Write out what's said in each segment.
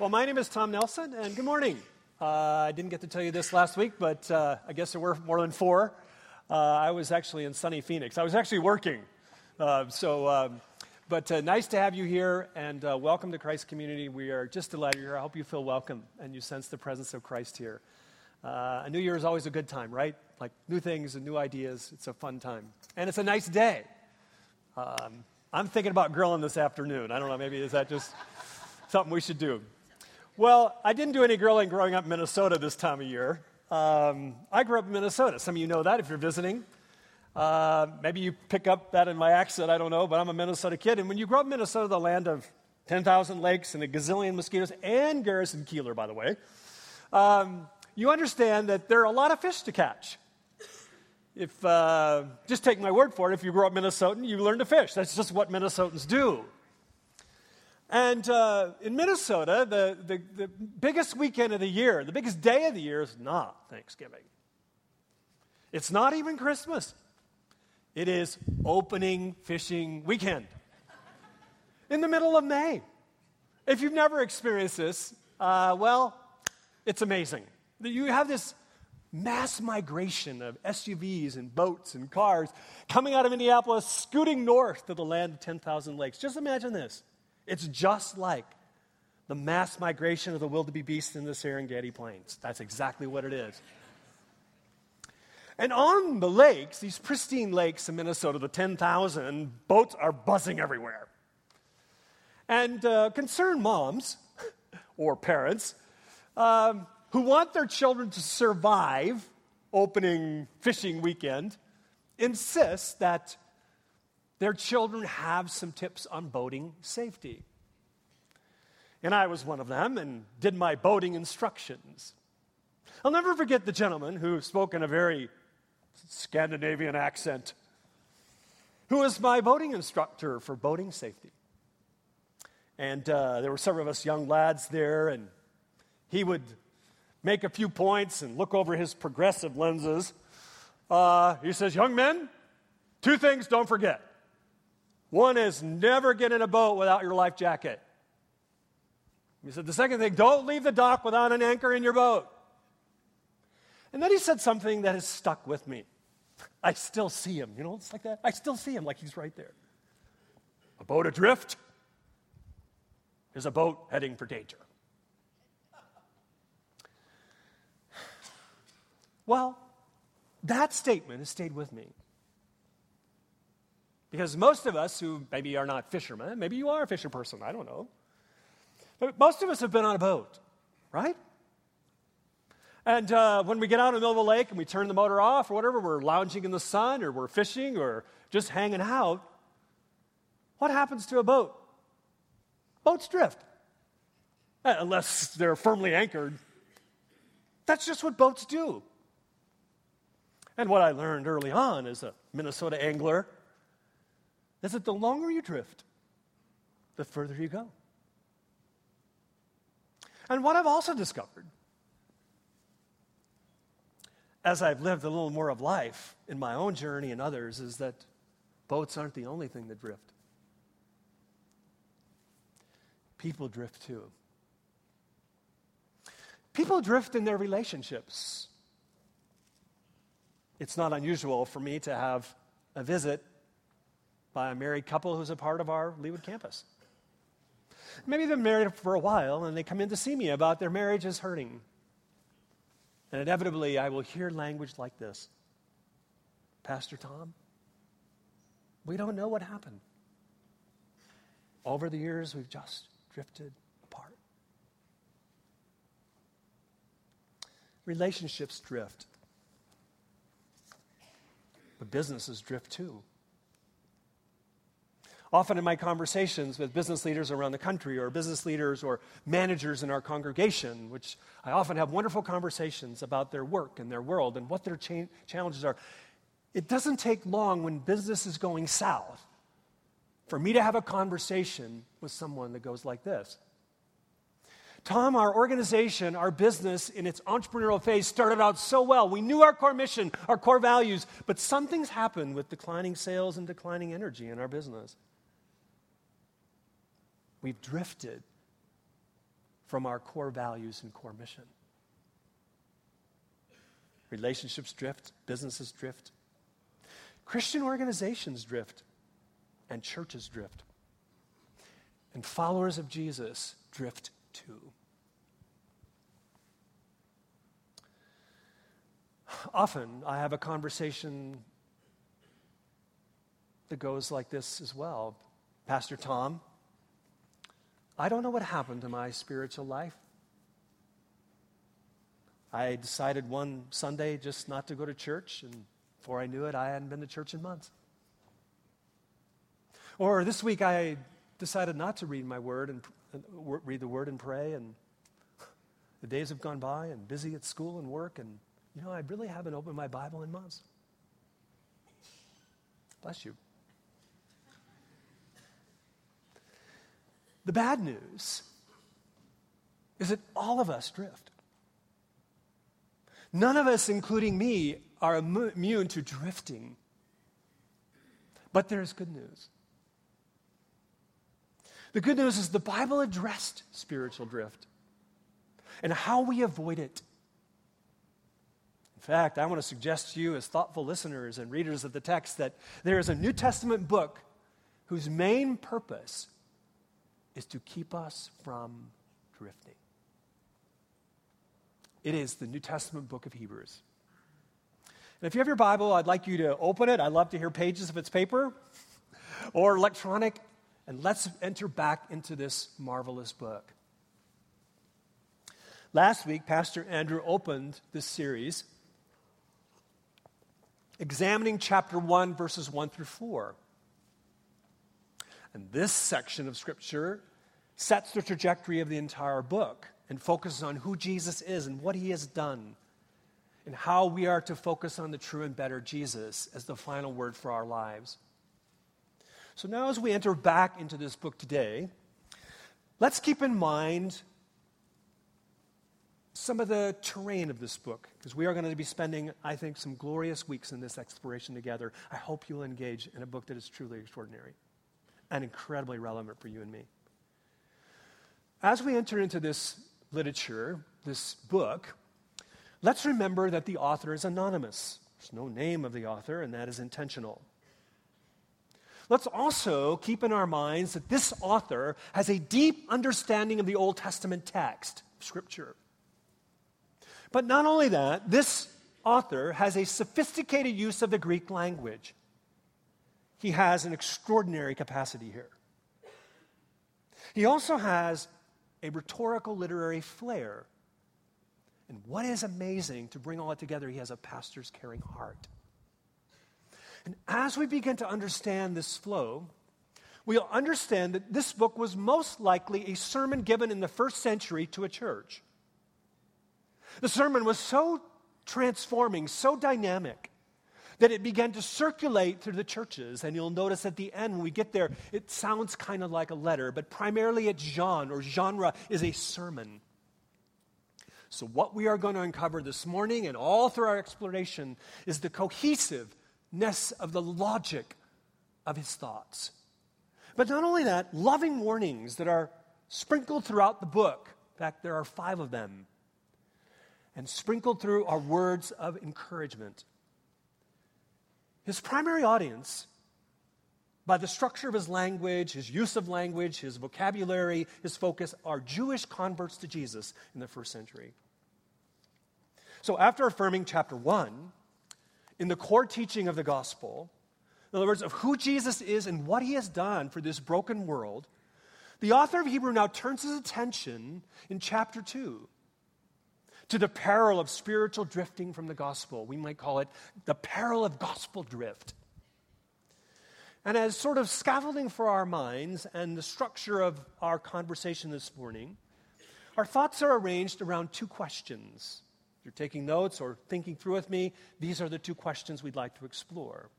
Well, my name is Tom Nelson, and good morning. Uh, I didn't get to tell you this last week, but uh, I guess there were more than four. Uh, I was actually in sunny Phoenix. I was actually working. Uh, so, um, but uh, nice to have you here, and uh, welcome to Christ Community. We are just delighted you're here. I hope you feel welcome and you sense the presence of Christ here. a new year is always a good time, right? Like new things and new ideas. It's a fun time. And it's a nice day. Um, I'm thinking about grilling this afternoon. I don't know, maybe is that just something we should do? Well, I didn't do any grilling growing up in Minnesota this time of year. Um, I grew up in Minnesota. Some of you know that if you're visiting. Uh, maybe you pick up that in my accent, I don't know, but I'm a Minnesota kid. And when you grow up in Minnesota, the land of 10,000 lakes and a gazillion mosquitoes, and Garrison Keillor, by the way, um, you understand that there are a lot of fish to catch. If, uh, just take my word for it, if you grow up Minnesotan, you learn to fish. That's just what Minnesotans do. And uh, in Minnesota, the, the, the biggest weekend of the year, the biggest day of the year is not Thanksgiving. It's not even Christmas. It is opening fishing weekend in the middle of May. If you've never experienced this, uh, well, it's amazing. You have this mass migration of SUVs and boats and cars coming out of Minneapolis, scooting north to the land of 10,000 lakes. Just imagine this. It's just like the mass migration of the wildebeest in the Serengeti Plains. That's exactly what it is. And on the lakes, these pristine lakes in Minnesota, the 10,000, boats are buzzing everywhere. And uh, concerned moms or parents um, who want their children to survive opening fishing weekend insist that their children have some tips on boating safety. And I was one of them and did my boating instructions. I'll never forget the gentleman who spoke in a very Scandinavian accent, who was my boating instructor for boating safety. And uh, there were several of us young lads there, and he would make a few points and look over his progressive lenses. Uh, he says, Young men, two things don't forget. One is never get in a boat without your life jacket. He said, the second thing, don't leave the dock without an anchor in your boat. And then he said something that has stuck with me. I still see him. You know, it's like that. I still see him like he's right there. A boat adrift is a boat heading for danger. Well, that statement has stayed with me. Because most of us who maybe are not fishermen, maybe you are a fisher person, I don't know. But most of us have been on a boat, right? And uh, when we get out in the middle of the lake and we turn the motor off or whatever, we're lounging in the sun or we're fishing or just hanging out. What happens to a boat? Boats drift. Uh, unless they're firmly anchored. That's just what boats do. And what I learned early on as a Minnesota angler is that the longer you drift, the further you go. And what I've also discovered as I've lived a little more of life in my own journey and others is that boats aren't the only thing that drift. People drift too. People drift in their relationships. It's not unusual for me to have a visit by a married couple who's a part of our Leawood campus. Maybe they've been married for a while and they come in to see me about their marriage is hurting. And inevitably, I will hear language like this Pastor Tom, we don't know what happened. Over the years, we've just drifted apart. Relationships drift, but businesses drift too. Often in my conversations with business leaders around the country, or business leaders or managers in our congregation, which I often have wonderful conversations about their work and their world and what their cha- challenges are, it doesn't take long when business is going south for me to have a conversation with someone that goes like this Tom, our organization, our business in its entrepreneurial phase started out so well. We knew our core mission, our core values, but something's happened with declining sales and declining energy in our business. We've drifted from our core values and core mission. Relationships drift, businesses drift, Christian organizations drift, and churches drift. And followers of Jesus drift too. Often I have a conversation that goes like this as well Pastor Tom, I don't know what happened to my spiritual life. I decided one Sunday just not to go to church, and before I knew it, I hadn't been to church in months. Or this week, I decided not to read my word and, and uh, read the word and pray, and the days have gone by, and busy at school and work, and you know, I really haven't opened my Bible in months. Bless you. The bad news is that all of us drift. None of us, including me, are immune to drifting. But there's good news. The good news is the Bible addressed spiritual drift and how we avoid it. In fact, I want to suggest to you, as thoughtful listeners and readers of the text, that there is a New Testament book whose main purpose is to keep us from drifting. It is the New Testament book of Hebrews. And if you have your Bible, I'd like you to open it. I'd love to hear pages of its paper or electronic. And let's enter back into this marvelous book. Last week, Pastor Andrew opened this series examining chapter 1, verses 1 through 4. And this section of Scripture sets the trajectory of the entire book and focuses on who Jesus is and what he has done and how we are to focus on the true and better Jesus as the final word for our lives. So now, as we enter back into this book today, let's keep in mind some of the terrain of this book, because we are going to be spending, I think, some glorious weeks in this exploration together. I hope you'll engage in a book that is truly extraordinary and incredibly relevant for you and me. As we enter into this literature, this book, let's remember that the author is anonymous. There's no name of the author, and that is intentional. Let's also keep in our minds that this author has a deep understanding of the Old Testament text, Scripture. But not only that, this author has a sophisticated use of the Greek language. He has an extraordinary capacity here. He also has a rhetorical literary flair. And what is amazing to bring all that together, he has a pastor's caring heart. And as we begin to understand this flow, we'll understand that this book was most likely a sermon given in the first century to a church. The sermon was so transforming, so dynamic, that it began to circulate through the churches. And you'll notice at the end, when we get there, it sounds kind of like a letter, but primarily its genre or genre is a sermon. So, what we are going to uncover this morning and all through our exploration is the cohesiveness of the logic of his thoughts. But not only that, loving warnings that are sprinkled throughout the book. In fact, there are five of them. And sprinkled through are words of encouragement. His primary audience, by the structure of his language, his use of language, his vocabulary, his focus, are Jewish converts to Jesus in the first century. So, after affirming chapter 1, in the core teaching of the gospel, in other words, of who Jesus is and what he has done for this broken world, the author of Hebrew now turns his attention in chapter 2 to the peril of spiritual drifting from the gospel. We might call it the peril of gospel drift. And as sort of scaffolding for our minds and the structure of our conversation this morning, our thoughts are arranged around two questions. If you're taking notes or thinking through with me, these are the two questions we'd like to explore.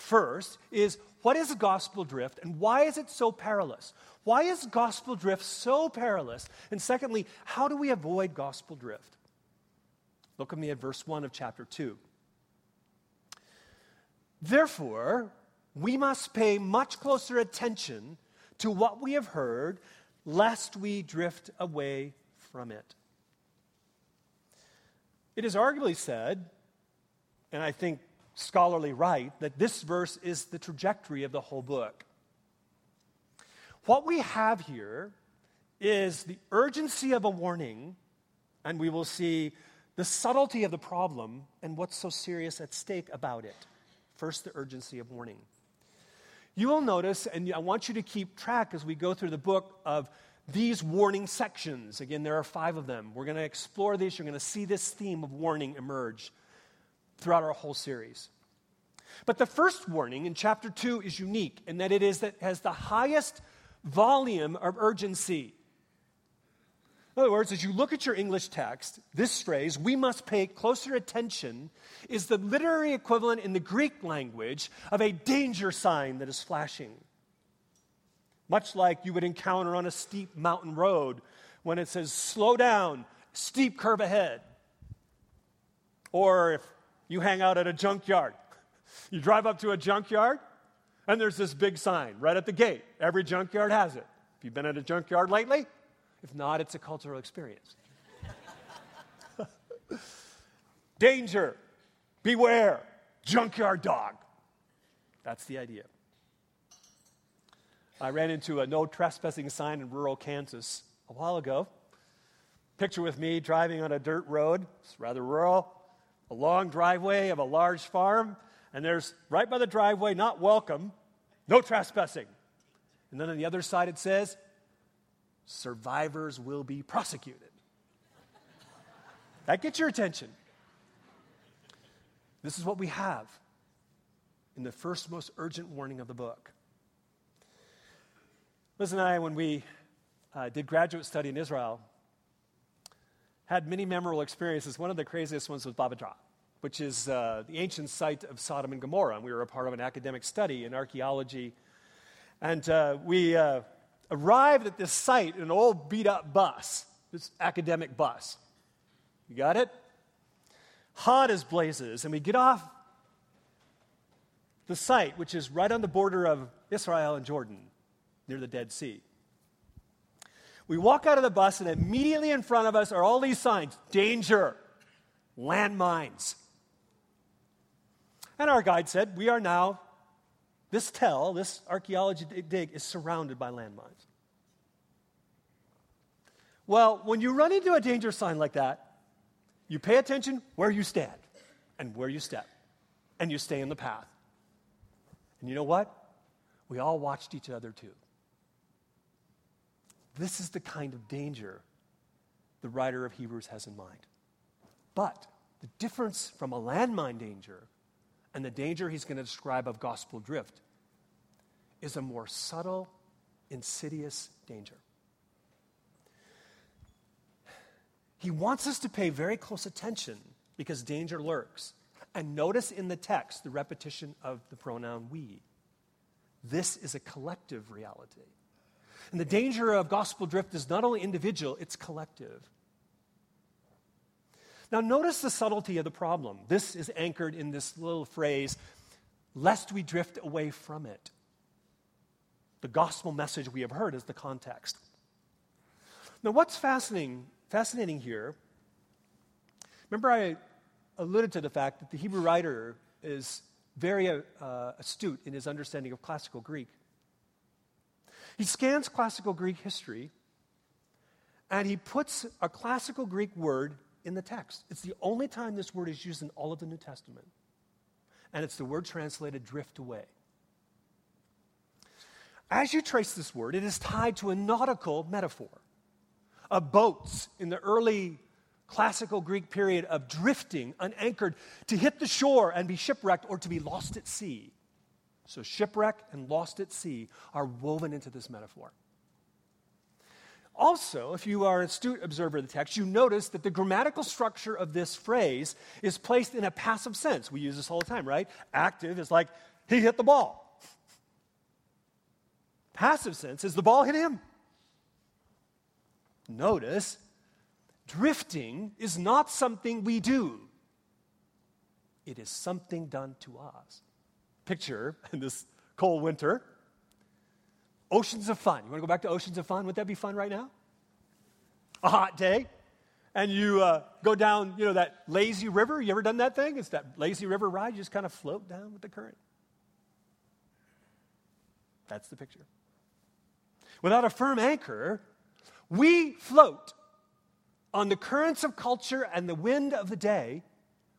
First is what is gospel drift and why is it so perilous? Why is gospel drift so perilous? And secondly, how do we avoid gospel drift? Look at me at verse 1 of chapter 2. Therefore, we must pay much closer attention to what we have heard, lest we drift away from it. It is arguably said, and I think scholarly right, that this verse is the trajectory of the whole book. What we have here is the urgency of a warning, and we will see the subtlety of the problem and what's so serious at stake about it. First, the urgency of warning. You will notice, and I want you to keep track as we go through the book of these warning sections. Again, there are five of them. We're going to explore these. You're going to see this theme of warning emerge throughout our whole series. But the first warning in chapter 2 is unique in that it is that has the highest volume of urgency. In other words, as you look at your English text, this phrase, we must pay closer attention, is the literary equivalent in the Greek language of a danger sign that is flashing. Much like you would encounter on a steep mountain road when it says, slow down, steep curve ahead. Or if you hang out at a junkyard, you drive up to a junkyard, and there's this big sign right at the gate. Every junkyard has it. Have you been at a junkyard lately? If not, it's a cultural experience. Danger, beware, junkyard dog. That's the idea. I ran into a no trespassing sign in rural Kansas a while ago. Picture with me driving on a dirt road, it's rather rural, a long driveway of a large farm, and there's right by the driveway, not welcome, no trespassing. And then on the other side it says, survivors will be prosecuted. That gets your attention. This is what we have in the first most urgent warning of the book. Liz and I, when we uh, did graduate study in Israel, had many memorable experiences. One of the craziest ones was Bab edh-Dhra, which is uh, the ancient site of Sodom and Gomorrah. And we were a part of an academic study in archaeology. And uh, we uh, arrived at this site in an old beat up bus, this academic bus. You got it? Hot as blazes. And we get off the site, which is right on the border of Israel and Jordan, near the Dead Sea. We walk out of the bus, and immediately in front of us are all these signs danger, landmines. And our guide said, We are now this tell, this archaeology dig, is surrounded by landmines. Well, when you run into a danger sign like that, you pay attention where you stand and where you step, and you stay in the path. And you know what? We all watched each other too. This is the kind of danger the writer of Hebrews has in mind. But the difference from a landmine danger and the danger he's going to describe of gospel drift is a more subtle, insidious danger. He wants us to pay very close attention because danger lurks. And notice in the text the repetition of the pronoun we. This is a collective reality. And the danger of gospel drift is not only individual, it's collective. Now, notice the subtlety of the problem. This is anchored in this little phrase, lest we drift away from it. The gospel message we have heard is the context. Now, what's fascinating, fascinating here, remember I alluded to the fact that the Hebrew writer is very uh, astute in his understanding of classical Greek. He scans classical Greek history and he puts a classical Greek word in the text. It's the only time this word is used in all of the New Testament. And it's the word translated drift away. As you trace this word, it is tied to a nautical metaphor of boats in the early classical Greek period of drifting, unanchored, to hit the shore and be shipwrecked or to be lost at sea. So, shipwreck and lost at sea are woven into this metaphor. Also, if you are an astute observer of the text, you notice that the grammatical structure of this phrase is placed in a passive sense. We use this all the time, right? Active is like, he hit the ball. Passive sense is the ball hit him. Notice, drifting is not something we do, it is something done to us. Picture in this cold winter Oceans of fun. You want to go back to oceans of fun? Would that be fun right now? A hot day, and you uh, go down, you know, that lazy river. You ever done that thing? It's that lazy river ride. You just kind of float down with the current. That's the picture. Without a firm anchor, we float on the currents of culture and the wind of the day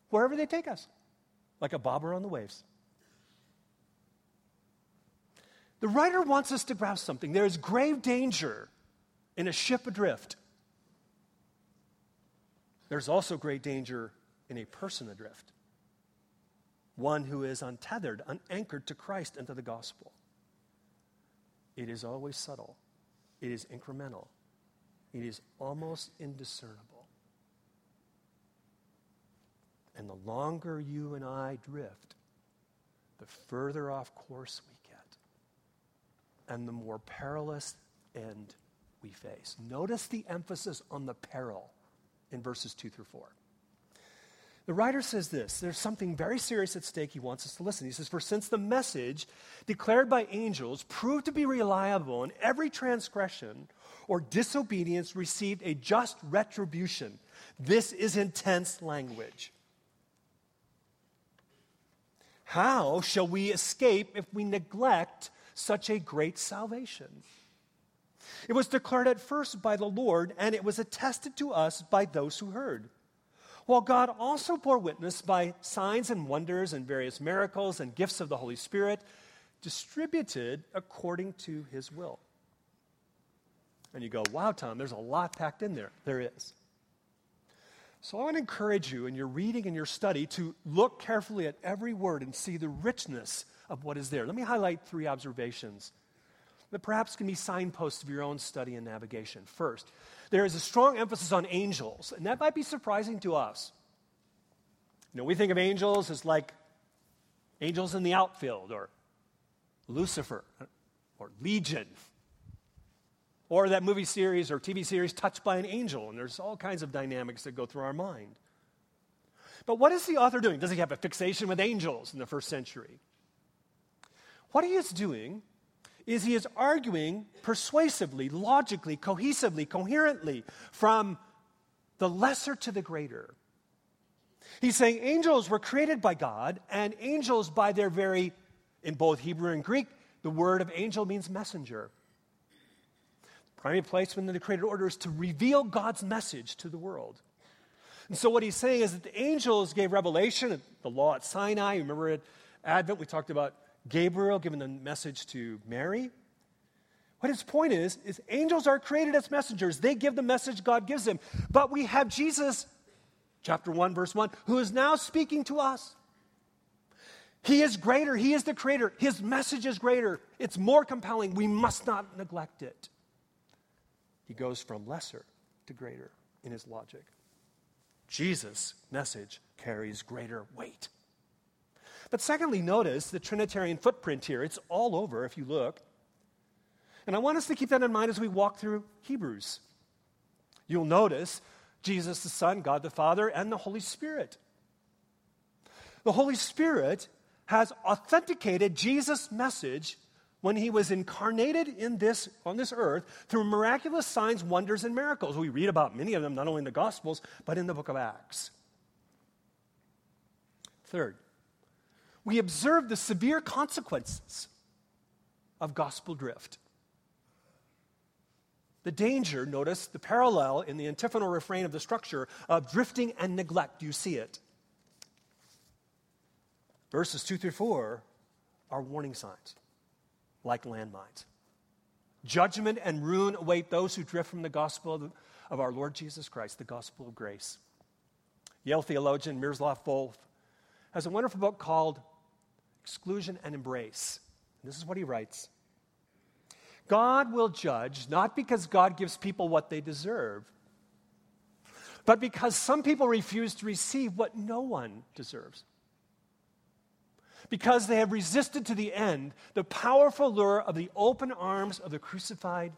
wherever they take us, like a bobber on the waves. The writer wants us to grasp something. There is grave danger in a ship adrift. There's also great danger in a person adrift, one who is untethered, unanchored to Christ and to the gospel. It is always subtle, it is incremental, it is almost indiscernible. And the longer you and I drift, the further off course we and the more perilous end we face. Notice the emphasis on the peril in verses 2 through 4. The writer says this there's something very serious at stake he wants us to listen. He says, For since the message declared by angels proved to be reliable, and every transgression or disobedience received a just retribution, this is intense language. How shall we escape if we neglect such a great salvation? It was declared at first by the Lord, and it was attested to us by those who heard. While God also bore witness by signs and wonders and various miracles and gifts of the Holy Spirit, distributed according to his will. And you go, wow, Tom, there's a lot packed in there. There is. So I want to encourage you in your reading and your study to look carefully at every word and see the richness of what is there. Let me highlight three observations that perhaps can be signposts of your own study and navigation. First, there is a strong emphasis on angels, and that might be surprising to us. You know, we think of angels as like angels in the outfield, or Lucifer, or Legion, or that movie series or TV series, Touched by an Angel, and there's all kinds of dynamics that go through our mind. But what is the author doing? Does he have a fixation with angels in the first century? What he is doing is he is arguing persuasively, logically, cohesively, coherently from the lesser to the greater. He's saying angels were created by God, and angels, by their very, in both Hebrew and Greek, the word of angel means messenger. Primary place within the created order is to reveal God's message to the world. And so, what he's saying is that the angels gave revelation, the law at Sinai. Remember at Advent, we talked about Gabriel giving the message to Mary. What his point is, is angels are created as messengers. They give the message God gives them. But we have Jesus, chapter 1, verse 1, who is now speaking to us. He is greater. He is the creator. His message is greater. It's more compelling. We must not neglect it. He goes from lesser to greater in his logic. Jesus' message carries greater weight. But secondly, notice the Trinitarian footprint here. It's all over if you look. And I want us to keep that in mind as we walk through Hebrews. You'll notice Jesus the Son, God the Father, and the Holy Spirit. The Holy Spirit has authenticated Jesus' message when he was incarnated in this, on this earth through miraculous signs, wonders, and miracles. We read about many of them, not only in the Gospels, but in the book of Acts. Third, we observe the severe consequences of gospel drift. The danger, notice the parallel in the antiphonal refrain of the structure of drifting and neglect. You see it? Verses 2 through 4 are warning signs, like landmines. Judgment and ruin await those who drift from the gospel of our Lord Jesus Christ, the gospel of grace. Yale theologian Miroslav Volf has a wonderful book called exclusion, and embrace. This is what he writes God will judge not because God gives people what they deserve, but because some people refuse to receive what no one deserves. Because they have resisted to the end the powerful lure of the open arms of the crucified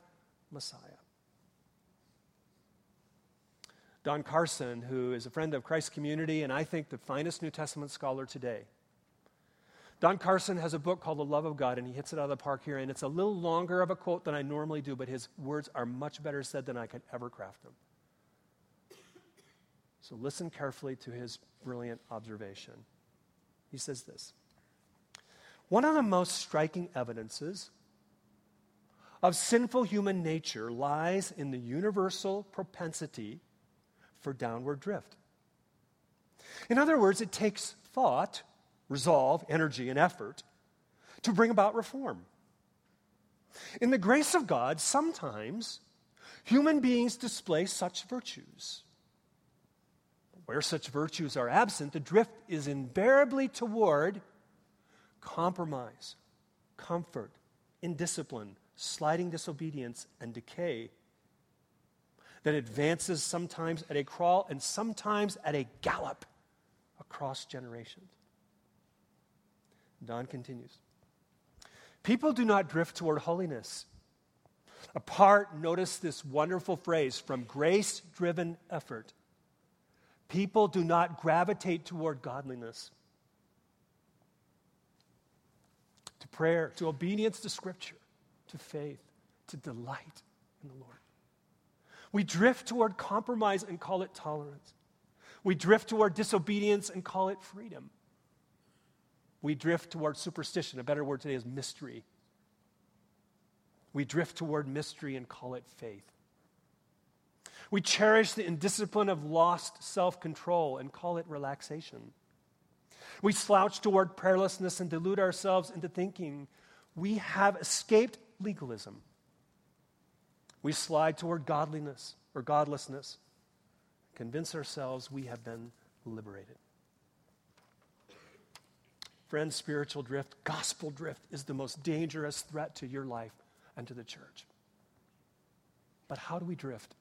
Messiah. Don Carson, who is a friend of Christ's community and I think the finest New Testament scholar today, Don Carson has a book called The Love of God, and he hits it out of the park here. And it's a little longer of a quote than I normally do, but his words are much better said than I could ever craft them. So listen carefully to his brilliant observation. He says this One of the most striking evidences of sinful human nature lies in the universal propensity for downward drift. In other words, it takes thought, resolve, energy, and effort to bring about reform. In the grace of God, sometimes human beings display such virtues. Where such virtues are absent, the drift is invariably toward compromise, comfort, indiscipline, sliding disobedience, and decay that advances sometimes at a crawl and sometimes at a gallop across generations. Don continues People do not drift toward holiness. Apart, notice this wonderful phrase from grace driven effort. People do not gravitate toward godliness, to prayer, to obedience to Scripture to faith, to delight in the Lord. We drift toward compromise and call it tolerance. We drift toward disobedience and call it freedom. We drift toward superstition. A better word today is mystery. We drift toward mystery and call it faith. We cherish the indiscipline of lost self control and call it relaxation. We slouch toward prayerlessness and delude ourselves into thinking we have escaped legalism. We slide toward godliness or godlessness, convince ourselves we have been liberated. Friends, spiritual drift, gospel drift is the most dangerous threat to your life and to the church. But how do we drift?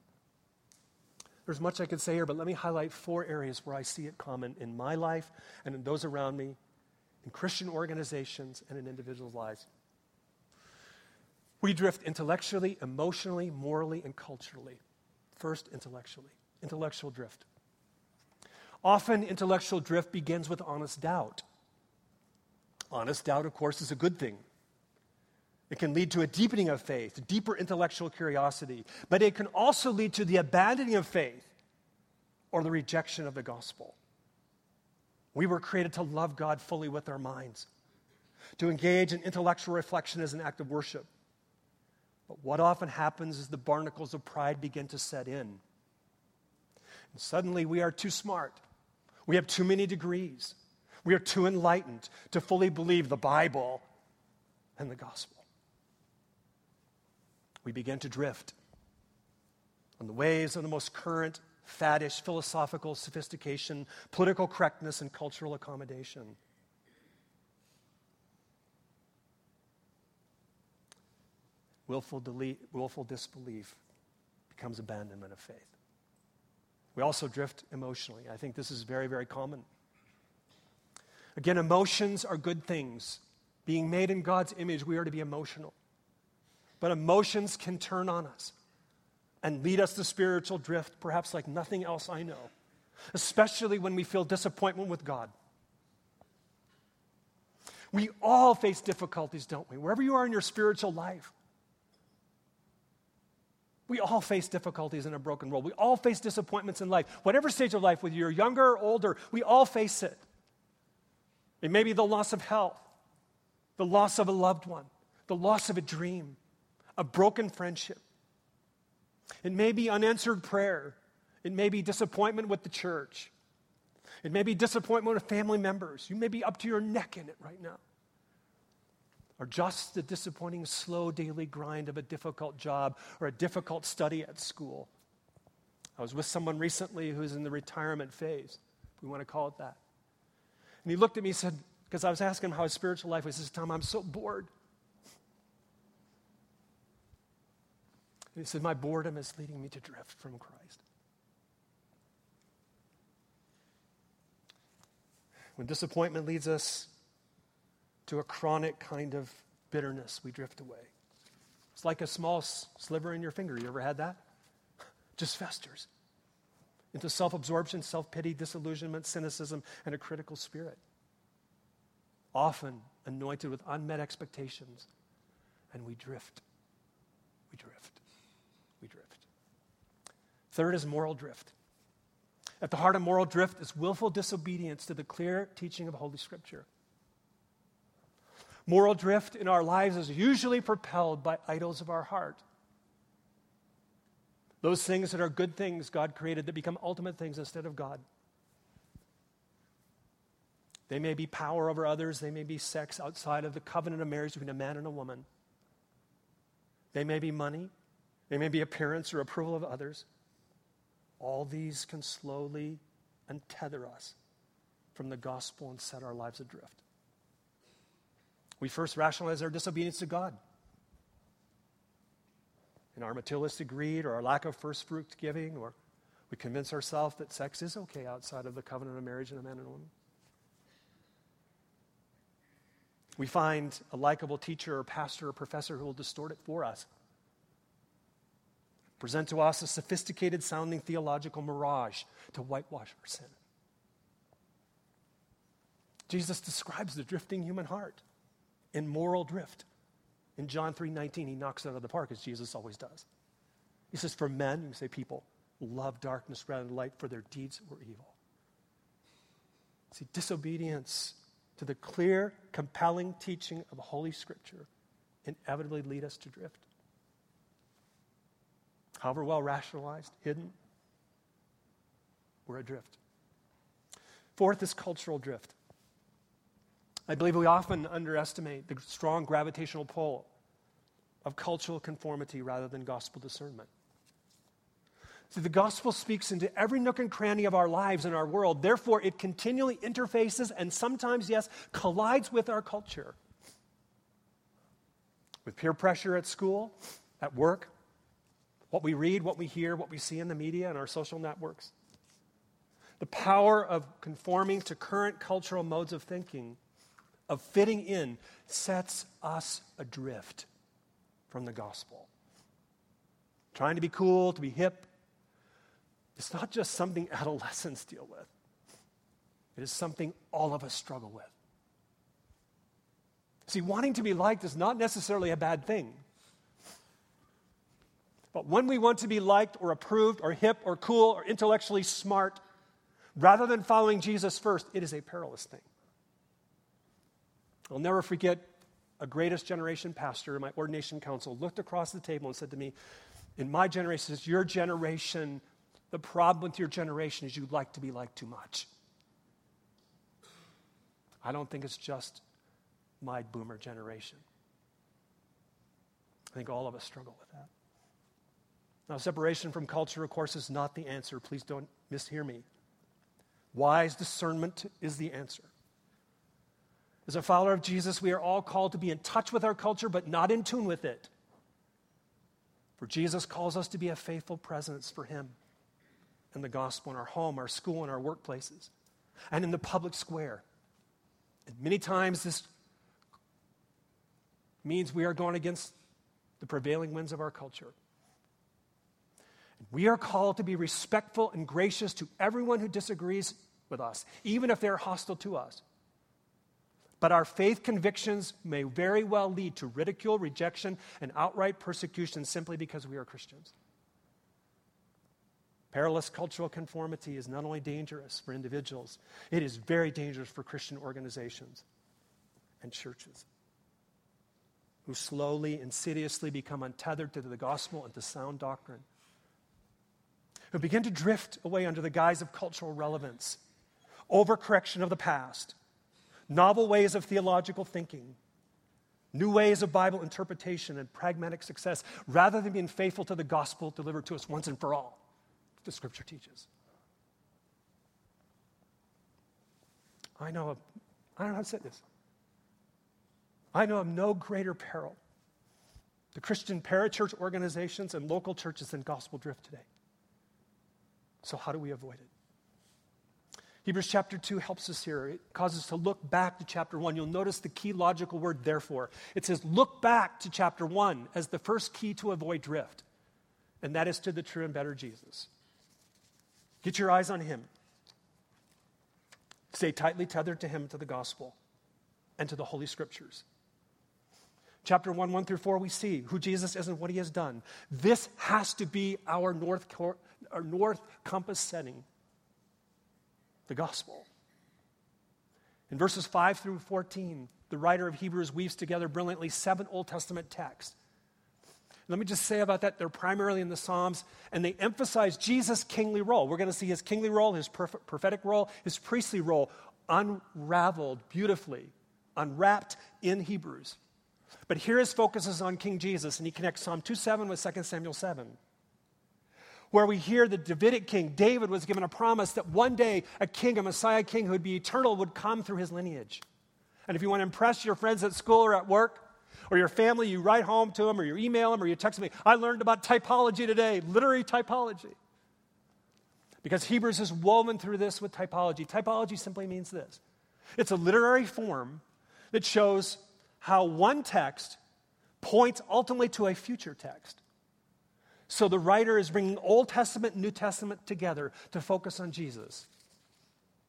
There's much I could say here, but let me highlight four areas where I see it common in my life and in those around me, in Christian organizations, and in individuals' lives. We drift intellectually, emotionally, morally, and culturally. First, intellectually. Intellectual drift. Often, intellectual drift begins with honest doubt. Honest doubt, of course, is a good thing. It can lead to a deepening of faith, deeper intellectual curiosity, but it can also lead to the abandoning of faith or the rejection of the gospel. We were created to love God fully with our minds, to engage in intellectual reflection as an act of worship, but what often happens is the barnacles of pride begin to set in. And suddenly we are too smart. We have too many degrees. We are too enlightened to fully believe the Bible and the gospel. We begin to drift on the waves of the most current, faddish philosophical sophistication, political correctness, and cultural accommodation. willful, delete, willful disbelief becomes abandonment of faith. We also drift emotionally. I think this is very, very common. Again, emotions are good things. Being made in God's image, we are to be emotional. But emotions can turn on us and lead us to spiritual drift, perhaps like nothing else I know, especially when we feel disappointment with God. We all face difficulties, don't we? Wherever you are in your spiritual life, we all face difficulties in a broken world. We all face disappointments in life. Whatever stage of life, whether you're younger or older, we all face it. It may be the loss of health, the loss of a loved one, the loss of a dream, a broken friendship. It may be unanswered prayer. It may be disappointment with the church. It may be disappointment with family members. You may be up to your neck in it right now or just the disappointing, slow daily grind of a difficult job or a difficult study at school. I was with someone recently who's in the retirement phase, if we want to call it that. And he looked at me and said, because I was asking him how his spiritual life was, he says, Tom, I'm so bored. And he said, My boredom is leading me to drift from Christ. When disappointment leads us to a chronic kind of bitterness, we drift away. It's like a small sliver in your finger. You ever had that? Just festers into self absorption, self pity, disillusionment, cynicism, and a critical spirit. often anointed with unmet expectations, and we drift. We drift. We drift. Third is moral drift. At the heart of moral drift is willful disobedience to the clear teaching of Holy Scripture. Moral drift in our lives is usually propelled by idols of our heart. Those things that are good things God created that become ultimate things instead of God. They may be power over others, they may be sex outside of the covenant of marriage between a man and a woman. They may be money, they may be appearance or approval of others. All these can slowly untether us from the gospel and set our lives adrift. We first rationalize our disobedience to God. In our materialistic greed or our lack of first fruit giving, or we convince ourselves that sex is okay outside of the covenant of marriage in a man and a woman. We find a likable teacher or pastor or professor who will distort it for us. Present to us a sophisticated sounding theological mirage to whitewash our sin. Jesus describes the drifting human heart in moral drift. In John 3:19, he knocks it out of the park as Jesus always does. He says, For men, you say people, love darkness rather than light, for their deeds were evil. See, disobedience to the clear, compelling teaching of Holy Scripture inevitably lead us to drift. However well rationalized, hidden, we're adrift. Fourth is cultural drift. I believe we often underestimate the strong gravitational pull of cultural conformity rather than gospel discernment. See, the gospel speaks into every nook and cranny of our lives and our world. Therefore, it continually interfaces and sometimes, yes, collides with our culture. With peer pressure at school, at work, what we read, what we hear, what we see in the media and our social networks. The power of conforming to current cultural modes of thinking, of fitting in, sets us adrift from the gospel. Trying to be cool, to be hip, it's not just something adolescents deal with, it is something all of us struggle with. See, wanting to be liked is not necessarily a bad thing. But when we want to be liked or approved or hip or cool or intellectually smart, rather than following Jesus first, it is a perilous thing. I'll never forget a greatest generation pastor in my ordination council looked across the table and said to me, In my generation, it's your generation the problem with your generation is you'd like to be liked too much. I don't think it's just my boomer generation. I think all of us struggle with that. Now, separation from culture, of course, is not the answer. Please don't mishear me. Wise discernment is the answer. As a follower of Jesus, we are all called to be in touch with our culture, but not in tune with it. For Jesus calls us to be a faithful presence for Him in the gospel in our home, our school, and our workplaces, and in the public square. And many times this means we are going against the prevailing winds of our culture. We are called to be respectful and gracious to everyone who disagrees with us, even if they're hostile to us. But our faith convictions may very well lead to ridicule, rejection, and outright persecution simply because we are Christians. Perilous cultural conformity is not only dangerous for individuals, it is very dangerous for Christian organizations and churches who slowly, insidiously become untethered to the gospel and to sound doctrine, who begin to drift away under the guise of cultural relevance, overcorrection of the past, novel ways of theological thinking, new ways of Bible interpretation, and pragmatic success, rather than being faithful to the gospel delivered to us once and for all the scripture teaches. I know of, I don't know how to say this. I know of no greater peril to Christian parachurch organizations and local churches than gospel drift today. So, how do we avoid it? Hebrews chapter 2 helps us here. It causes us to look back to chapter 1. You'll notice the key logical word, therefore. It says, look back to chapter 1 as the first key to avoid drift, and that is to the true and better Jesus. Get your eyes on Him. Stay tightly tethered to Him, to the gospel. and to the Holy Scriptures. Chapter 1, 1 through 4, we see who Jesus is and what he has done. This has to be our north, our north compass setting the gospel. In verses 5 through 14, the writer of Hebrews weaves together brilliantly seven Old Testament texts. Let me just say about that, they're primarily in the Psalms, and they emphasize Jesus' kingly role. We're going to see his kingly role, his prophetic role, his priestly role unraveled beautifully, unwrapped in Hebrews. But here his focus is on King Jesus, and he connects Psalm 2 7 with 2 Samuel 7, where we hear the Davidic king, David, was given a promise that one day a king, a Messiah king who would be eternal, would come through his lineage. And if you want to impress your friends at school or at work, or your family, you write home to them, or you email them, or you text me, I learned about typology today, literary typology. Because Hebrews is woven through this with typology. Typology simply means this it's a literary form that shows how one text points ultimately to a future text. So the writer is bringing Old Testament and New Testament together to focus on Jesus.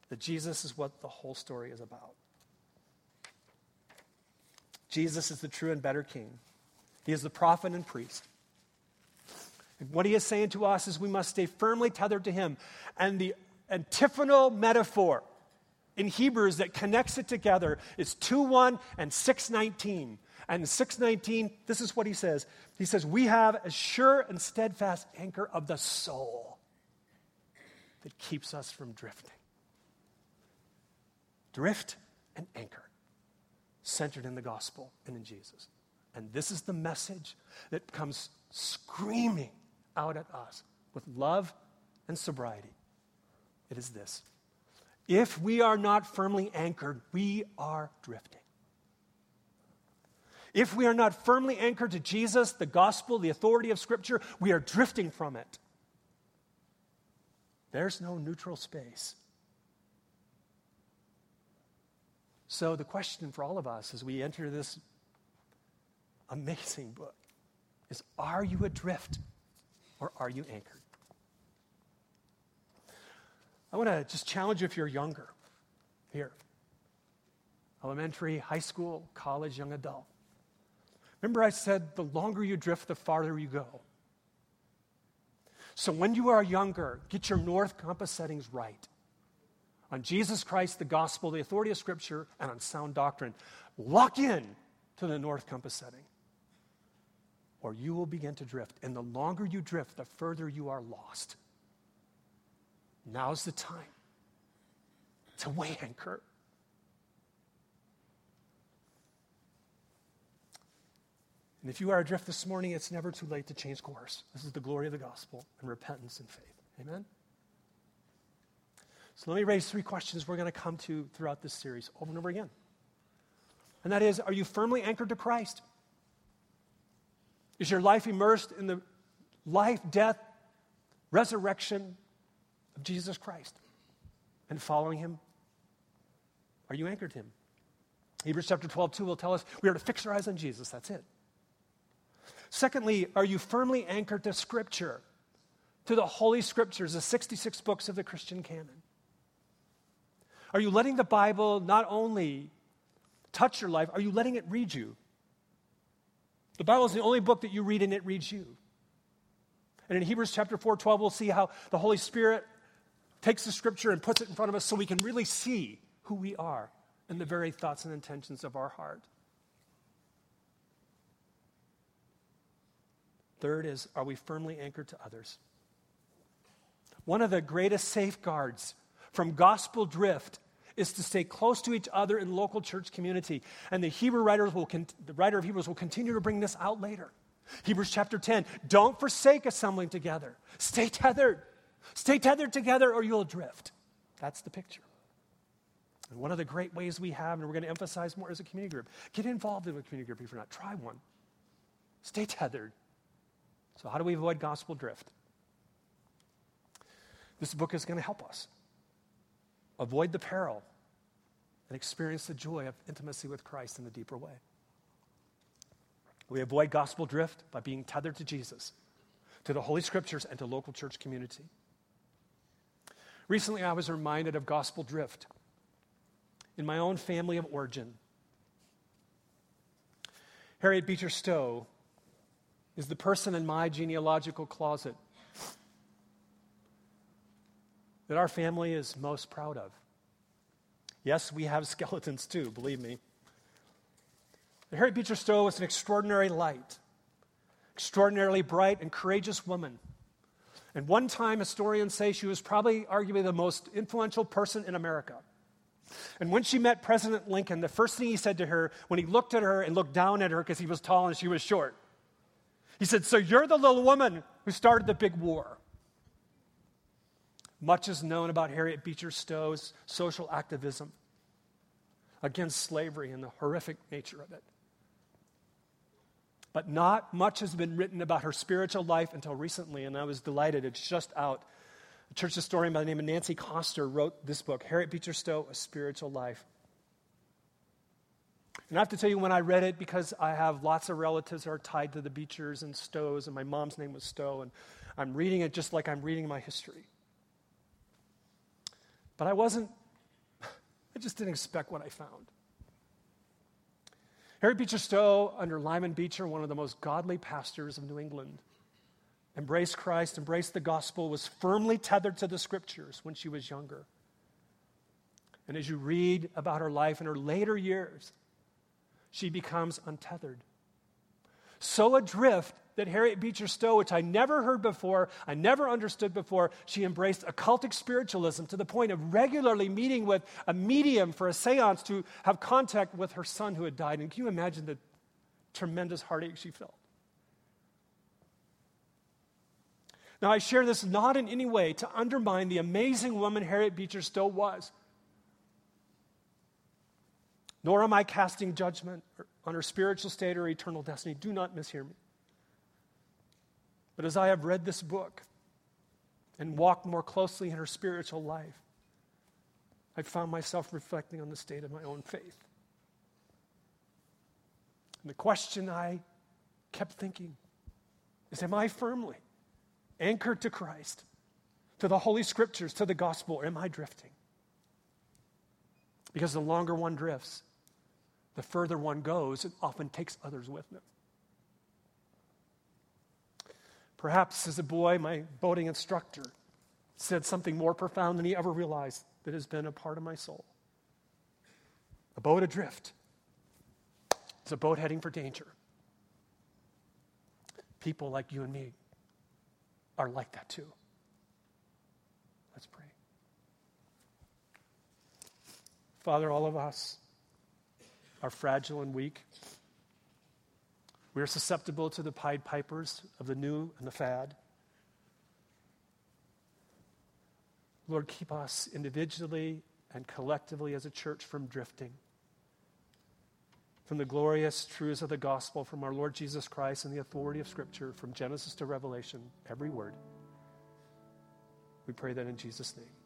That Jesus is what the whole story is about. Jesus is the true and better king. He is the prophet and priest. And what he is saying to us is we must stay firmly tethered to him. And the antiphonal metaphor in Hebrews that connects it together is 2 1 and 619. And in 619, this is what he says. He says, We have a sure and steadfast anchor of the soul that keeps us from drifting. Drift and anchor, centered in the gospel and in Jesus. And this is the message that comes screaming out at us with love and sobriety. It is this if we are not firmly anchored, we are drifting. If we are not firmly anchored to Jesus, the gospel, the authority of Scripture, we are drifting from it. There's no neutral space. So, the question for all of us as we enter this amazing book is Are you adrift or are you anchored? I want to just challenge you if you're younger here elementary, high school, college, young adult. Remember, I said the longer you drift, the farther you go. So when you are younger, get your north compass settings right on Jesus Christ, the gospel, the authority of Scripture, and on sound doctrine. Lock in to the north compass setting, or you will begin to drift. And the longer you drift, the further you are lost. Now's the time to weigh anchor. And if you are adrift this morning, it's never too late to change course. This is the glory of the gospel and repentance and faith. Amen? So let me raise three questions we're going to come to throughout this series over and over again. And that is Are you firmly anchored to Christ? Is your life immersed in the life, death, resurrection, of Jesus Christ and following him? Are you anchored to him? Hebrews chapter 12, 2 will tell us we are to fix our eyes on Jesus. That's it. Secondly, are you firmly anchored to Scripture, to the Holy Scriptures, the 66 books of the Christian canon? Are you letting the Bible not only touch your life, are you letting it read you? The Bible is the only book that you read and it reads you. And in Hebrews chapter 4, 12, we'll see how the Holy Spirit takes the scripture and puts it in front of us so we can really see who we are and the very thoughts and intentions of our heart. Third is, are we firmly anchored to others? One of the greatest safeguards from gospel drift is to stay close to each other in local church community. And the Hebrew writers will, con- the writer of Hebrews will continue to bring this out later. Hebrews chapter 10, don't forsake assembling together. Stay tethered. Stay tethered together or you'll drift. That's the picture. And one of the great ways we have, and we're going to emphasize more as a community group, get involved in a community group if you're not. Try one. Stay tethered. So, how do we avoid gospel drift? This book is going to help us avoid the peril and experience the joy of intimacy with Christ in a deeper way. We avoid gospel drift by being tethered to Jesus, to the Holy Scriptures, and to local church community. Recently, I was reminded of gospel drift in my own family of origin. Harriet Beecher Stowe is the person in my genealogical closet that our family is most proud of. Yes, we have skeletons too, believe me. But Harriet Beecher Stowe was an extraordinary light, extraordinarily bright and courageous woman. And one time, historians say she was probably arguably the most influential person in America. And when she met President Lincoln, the first thing he said to her, when he looked at her and looked down at her because he was tall and she was short, he said, So you're the little woman who started the big war. Much is known about Harriet Beecher Stowe's social activism against slavery and the horrific nature of it. But not much has been written about her spiritual life until recently, and I was delighted. It's just out. A church historian by the name of Nancy Koester wrote this book, Harriet Beecher Stowe, A Spiritual Life. And I have to tell you, when I read it, because I have lots of relatives that are tied to the Beechers and Stowes, and my mom's name was Stowe, and I'm reading it just like I'm reading my history. But I wasn't, I just didn't expect what I found. Harry Beecher Stowe, under Lyman Beecher, one of the most godly pastors of New England, embraced Christ, embraced the gospel, was firmly tethered to the scriptures when she was younger. And as you read about her life in her later years, she becomes untethered. So adrift that Harriet Beecher Stowe, which I never heard before, I never understood before, she embraced occultic spiritualism to the point of regularly meeting with a medium for a seance to have contact with her son who had died. And can you imagine the tremendous heartache she felt? Now, I share this not in any way to undermine the amazing woman Harriet Beecher Stowe was, nor am I casting judgment on her spiritual state or eternal destiny. Do not mishear me. But as I have read this book and walked more closely in her spiritual life, I found myself reflecting on the state of my own faith. And the question I kept thinking is Am I firmly anchored to Christ, to the Holy Scriptures, to the gospel, or am I drifting? Because the longer one drifts, the further one goes, it often takes others with them. Perhaps as a boy, my boating instructor said something more profound than he ever realized that has been a part of my soul. A boat adrift is a boat heading for danger. People like you and me are like that too. Let's pray. Father, all of us are fragile and weak. We are susceptible to the Pied Pipers of the new and the fad. Lord, keep us individually and collectively as a church from drifting from the glorious truths of the gospel from our Lord Jesus Christ and the authority of Scripture from Genesis to Revelation, every word. We pray that in Jesus' name.